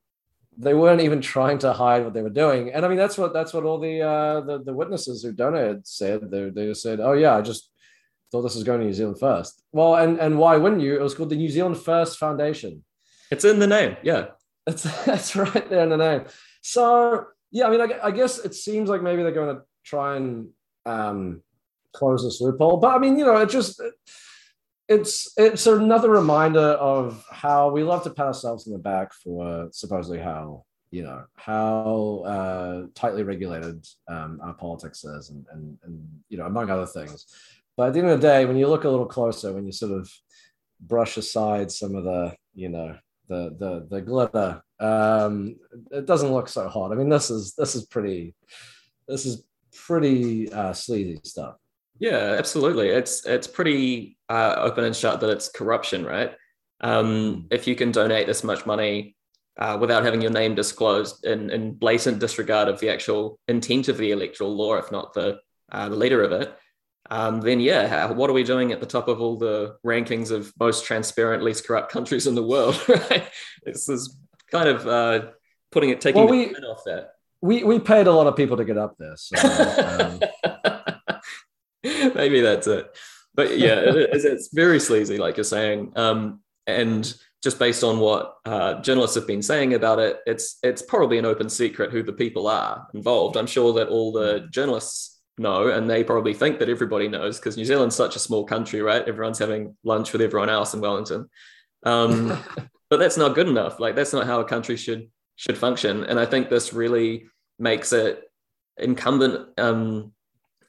They weren't even trying to hide what they were doing. And I mean, that's what that's what all the uh, the, the witnesses who donated said. They, they said, "Oh yeah, I just thought this was going to New Zealand first. Well, and and why wouldn't you? It was called the New Zealand First Foundation. It's in the name. Yeah, it's (laughs) that's right there in the name. So yeah, I mean, I, I guess it seems like maybe they're going to try and um, close this loophole. But I mean, you know, it just. It, it's it's another reminder of how we love to pat ourselves in the back for supposedly how you know how uh, tightly regulated um, our politics is, and, and and you know among other things. But at the end of the day, when you look a little closer, when you sort of brush aside some of the you know the the the glitter, um, it doesn't look so hot. I mean, this is this is pretty this is pretty uh, sleazy stuff. Yeah, absolutely. It's it's pretty uh, open and shut that it's corruption, right? Um, if you can donate this much money uh, without having your name disclosed in, in blatant disregard of the actual intent of the electoral law, if not the uh, the leader of it, um, then yeah, what are we doing at the top of all the rankings of most transparent, least corrupt countries in the world? (laughs) Right? This is kind of uh, putting it taking well, we, off that. We we paid a lot of people to get up there, so (laughs) um... (laughs) maybe that's it. But yeah, it is, it's very sleazy, like you're saying. Um, and just based on what uh, journalists have been saying about it, it's it's probably an open secret who the people are involved. I'm sure that all the journalists know, and they probably think that everybody knows because New Zealand's such a small country, right? Everyone's having lunch with everyone else in Wellington, um, (laughs) but that's not good enough. Like that's not how a country should should function. And I think this really makes it incumbent um,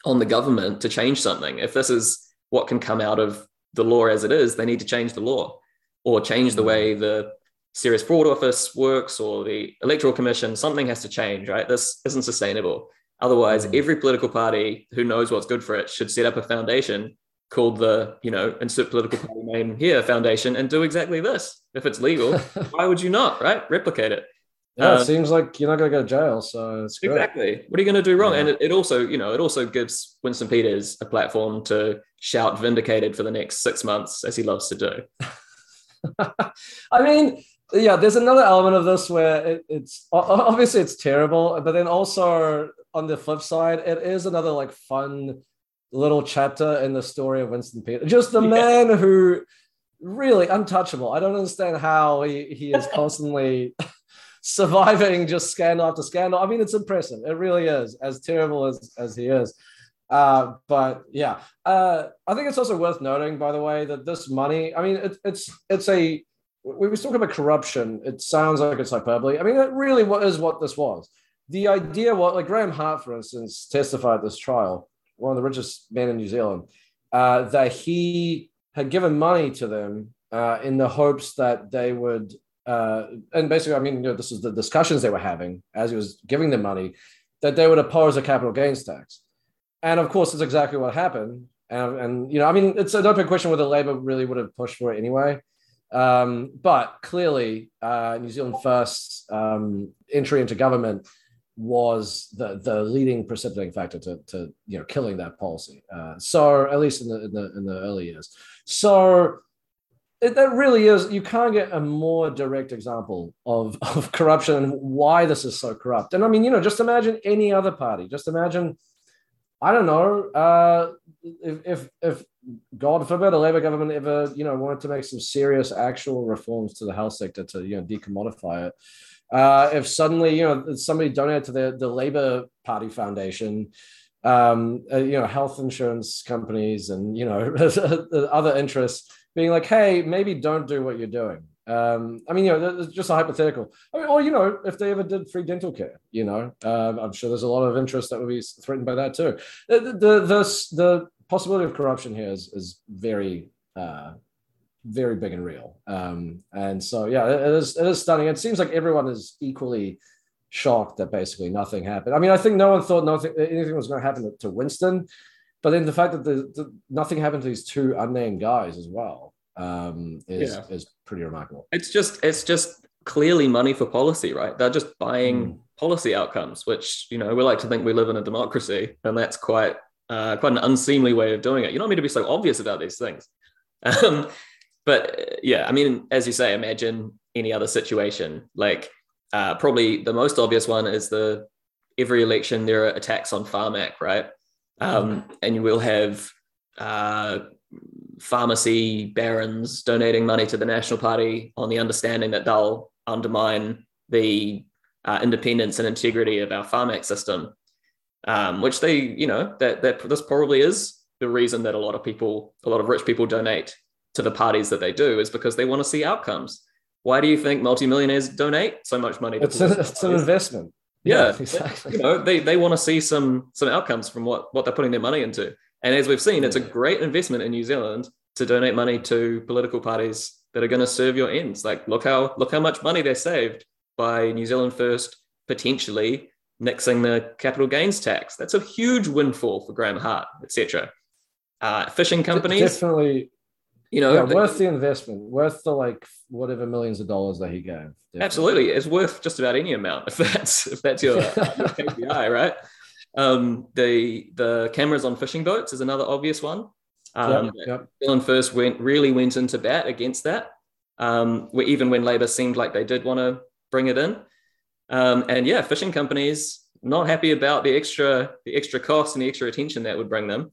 on the government to change something. If this is what can come out of the law as it is, they need to change the law or change the way the serious fraud office works or the electoral commission. Something has to change right? This isn't sustainable. Otherwise mm. every political party who knows what's good for it should set up a foundation called the you know insert political party name here foundation and do exactly this. If it's legal (laughs) why would you not right? Replicate it yeah, it uh, seems like you're not going to go to jail, so it's exactly. What are you going to do wrong? Yeah. And it, it, also, you know, it also gives Winston Peters a platform to shout "vindicated" for the next six months, as he loves to do. (laughs) I mean, yeah, there's another element of this where it, it's obviously it's terrible, but then also on the flip side, it is another like fun little chapter in the story of Winston Peters. Just the yeah. man who really untouchable. I don't understand how he, he is constantly (laughs) surviving just scandal after scandal. I mean, it's impressive. It really is, as terrible as, as he is. Uh, but yeah, uh, I think it's also worth noting, by the way, that this money, I mean, it, it's it's a we were talking about corruption. It sounds like it's hyperbole. I mean, it really what is what this was. The idea, what like Graeme Hart, for instance, testified at this trial, one of the richest men in New Zealand, uh, that he had given money to them uh, in the hopes that they would, uh, and basically, I mean, you know, this is the discussions they were having as he was giving them money, that they would oppose a capital gains tax and of course, it's exactly what happened. And, and, you know, I mean, it's an open question whether Labour really would have pushed for it anyway. Um, but clearly, uh, New Zealand First um, entry into government was the the leading precipitating factor to, to you know killing that policy. Uh, so at least in the, in the in the early years. So it, that really is you can't get a more direct example of, (laughs) of corruption and why this is so corrupt. And I mean, you know, just imagine any other party. Just imagine I don't know uh, if, if if God forbid a Labour government ever you know wanted to make some serious actual reforms to the health sector to you know decommodify it. Uh, if suddenly you know somebody donated to the the Labour Party Foundation, um, uh, you know health insurance companies and you know (laughs) other interests being like, hey, maybe don't do what you're doing. Um, I mean, you know, it's just a hypothetical. I mean, or you know, if they ever did free dental care, you know, um, I'm sure there's a lot of interest that would be threatened by that too. The the the, the possibility of corruption here is is very uh, very big and real. Um, and so yeah, it is it is stunning. It seems like everyone is equally shocked that basically nothing happened. I mean, I think no one thought nothing anything was going to happen to Winston, but then the fact that the, the nothing happened to these two unnamed guys as well um, is yeah. is pretty remarkable. It's just it's just clearly money for policy, right? They're just buying mm. policy outcomes, which you know we like to think we live in a democracy, and that's quite uh, quite an unseemly way of doing it. You don't mean to be so obvious about these things. (laughs) Um, but yeah, I mean, as you say, imagine any other situation. Like uh, probably the most obvious one is the every election there are attacks on Pharmac, right? Um, and you will have uh, pharmacy barons donating money to the National Party on the understanding that they'll undermine the uh, independence and integrity of our Pharmac system, um, which they, you know, that that this probably is the reason that a lot of people, a lot of rich people donate to the parties that they do is because they want to see outcomes. why do you think multimillionaires donate so much money? it's, a, it's an investment. Yeah, yeah exactly. You know, they, they want to see some some outcomes from what what they're putting their money into. And as we've seen, it's a great investment in New Zealand to donate money to political parties that are going to serve your ends. Like look how look how much money they saved by New Zealand First potentially nixing the capital gains tax. That's a huge windfall for Graeme Hart, etc. Uh, fishing companies definitely, you know, yeah, worth the investment, worth the like whatever millions of dollars that he gave. Definitely. Absolutely, it's worth just about any amount (laughs) if that's if that's your, (laughs) your KPI, right? Um, the the cameras on fishing boats is another obvious one. Um, yep, yep. First went really went into bat against that. Um, even when Labor seemed like they did want to bring it in, um, and yeah, fishing companies not happy about the extra the extra cost and the extra attention that would bring them.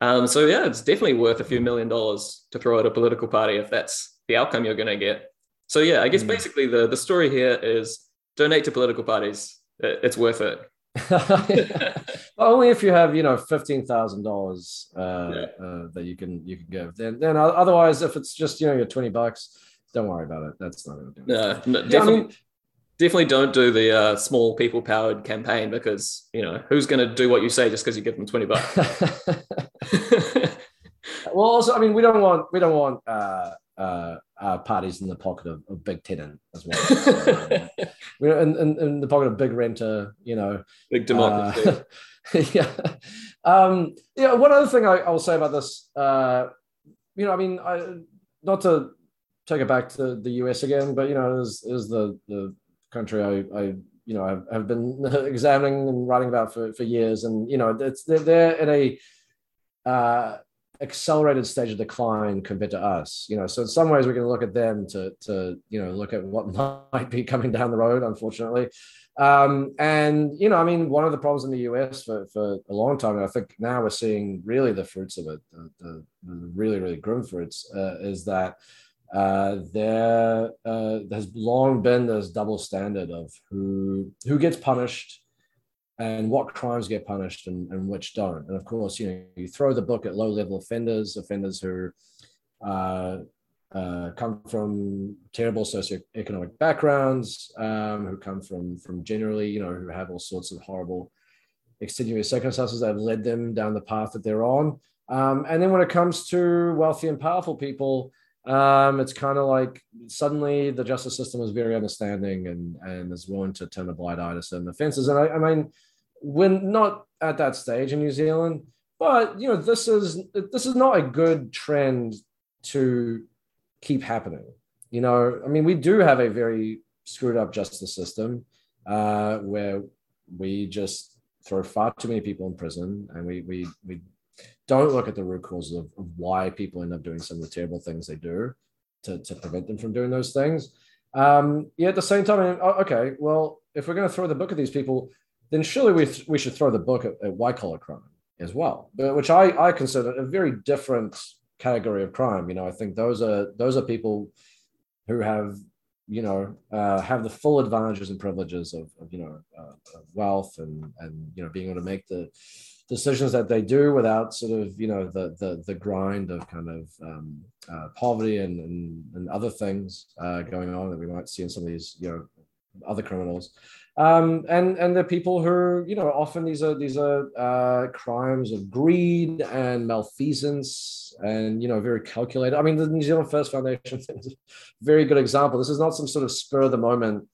Um, so yeah, it's definitely worth a few million dollars to throw at a political party if that's the outcome you're going to get. So yeah, I guess mm. basically the the story here is donate to political parties. It's worth it. (laughs) Only if you have, you know, fifteen thousand uh, dollars uh, that you can you can give. Then then otherwise, if it's just you know your twenty bucks, don't worry about it. That's not going to do. No, no definitely. Yeah, I mean, definitely don't do the uh, small people powered campaign because you know who's going to do what you say just because you give them 20 bucks? (laughs) Well also i mean we don't want we don't want uh, uh, uh, parties in the pocket of, of big tenant as well. (laughs) So, we're in, in, in, the pocket of big renter you know. Big democracy. Uh, (laughs) yeah. Um yeah one other thing I, will say about this uh you know i mean i not to take it back to the us again but you know is is the the country I, I you know have, have been (laughs) examining and writing about for, for years. And you know it's they're, they're in a uh, accelerated stage of decline compared to us you know. So in some ways we can look at them to to you know look at what (laughs) might be coming down the road unfortunately. Um, and you know i mean one of the problems in the us for, for a long time and i think now we're seeing really the fruits of it the, the, the really really grim fruits uh, is that uh, there uh, has long been this double standard of who who gets punished and what crimes get punished and, and which don't. And of course, you know, you throw the book at low level offenders, offenders who uh, uh, come from terrible socioeconomic backgrounds, um, who come from from generally, you know, who have all sorts of horrible extenuating circumstances that have led them down the path that they're on. Um, and then when it comes to wealthy and powerful people, um, it's kind of like suddenly the justice system is very understanding and and is willing to turn a blind eye to certain offences. And I, I mean, we're not at that stage in New Zealand, but you know, this is this is not a good trend to keep happening. You know, I mean, we do have a very screwed up justice system uh, where we just throw far too many people in prison, and we we we don't look at the root causes of, of, why people end up doing some of the terrible things they do to, to prevent them from doing those things. Um, yeah, at the same time, mean, okay, well, if we're going to throw the book at these people, then surely we, th- we should throw the book at, at white collar crime as well, but, which I, I consider a very different category of crime. You know, I think those are those are people who have you know uh, have the full advantages and privileges of, of you know uh, of wealth and and you know being able to make the decisions that they do without sort of you know the the, the grind of kind of um, uh, poverty and, and, and other things uh, going on that we might see in some of these you know other criminals. Um, and and the people who you know often these are these are uh, crimes of greed and malfeasance and you know very calculated. I mean the new zealand first foundation (laughs) is a very good example. This is not some sort of spur of the moment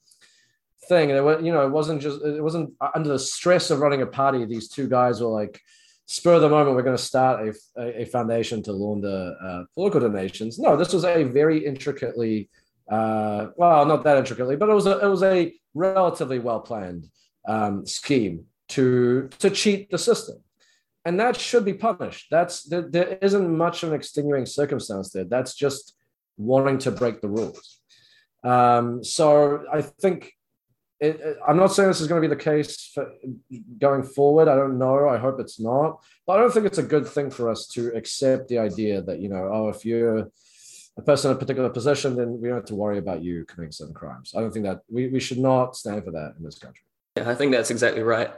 thing. And it, was, you know, it wasn't just it wasn't under the stress of running a party. These two guys were like, spur of the moment, we're going to start a, a foundation to launder uh, political donations. No, this was a very intricately, uh, well, not that intricately, but it was a, it was a relatively well planned um, scheme to to cheat the system. And that should be punished. That's there, there isn't much of an extenuating circumstance there. That's just wanting to break the rules. Um, so I think it, it, I'm not saying this is going to be the case for going forward. I don't know. I hope it's not. But I don't think it's a good thing for us to accept the idea that, you know, oh, if you're a person in a particular position, then we don't have to worry about you committing certain crimes. I don't think that we, we should not stand for that in this country. Yeah, I think that's exactly right.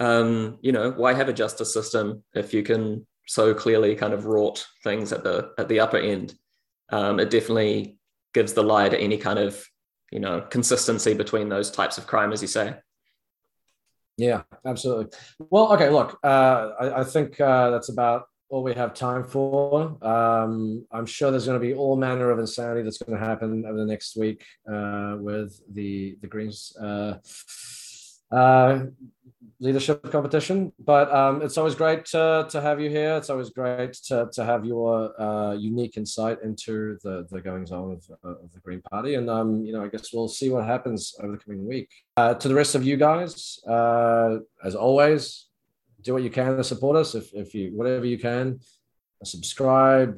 Um, you know, why have a justice system if you can so clearly kind of rot things at the at the upper end? Um, it definitely gives the lie to any kind of you know consistency between those types of crime, as you say. Yeah, absolutely. Well, okay, look, uh, I, I, think uh, that's about all we have time for. Um, I'm sure there's going to be all manner of insanity that's going to happen over the next week uh, with the the Greens uh, uh, leadership competition. But um, it's always great to, to have you here. It's always great to, to have your uh, unique insight into the, the goings on of, uh, of the Green Party. And, um, you know, I guess we'll see what happens over the coming week. Uh, to the rest of you guys, uh, as always, do what you can to support us. If, if you, whatever you can, subscribe,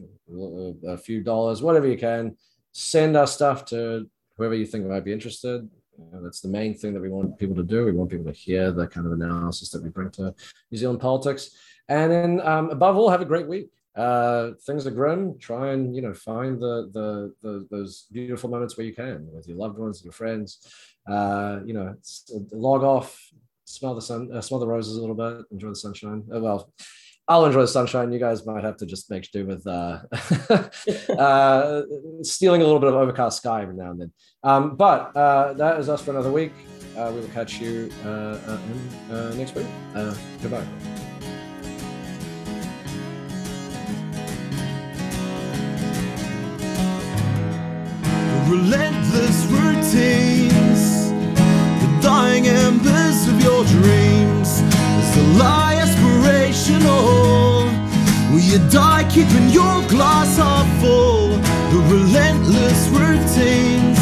a few dollars, whatever you can, send us stuff to whoever you think might be interested. That's the main thing that we want people to do. We want people to hear the kind of analysis that we bring to New Zealand politics. And then, um, above all, have a great week. Uh, things are grim. Try and you know find the, the, the those beautiful moments where you can with your loved ones, your friends. Uh, you know, log off, smell the sun, uh, smell the roses a little bit, enjoy the sunshine. Uh, well, I'll enjoy the sunshine. You guys might have to just make do with uh, (laughs) uh, stealing a little bit of overcast sky every now and then. Um, but uh, that is us for another week. Uh, we will catch you uh, uh, in, next week. goodbye. Relentless routines, the dying embers of your dreams. Is the lie aspirational? Will you die keeping your glass half full? The relentless routines,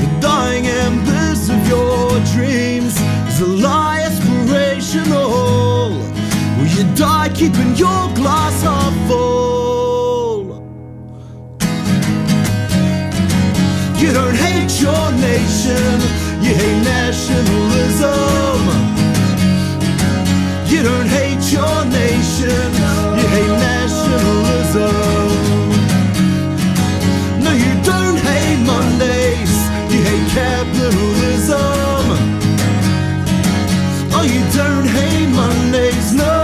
the dying embers of your dreams. Is a lie aspirational? Will you die keeping your glass half full? You don't hate your nation, you hate don't hate your nation. You hate nationalism. No, you don't hate Mondays. You hate capitalism. Oh, you don't hate Mondays. No.